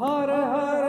हर हर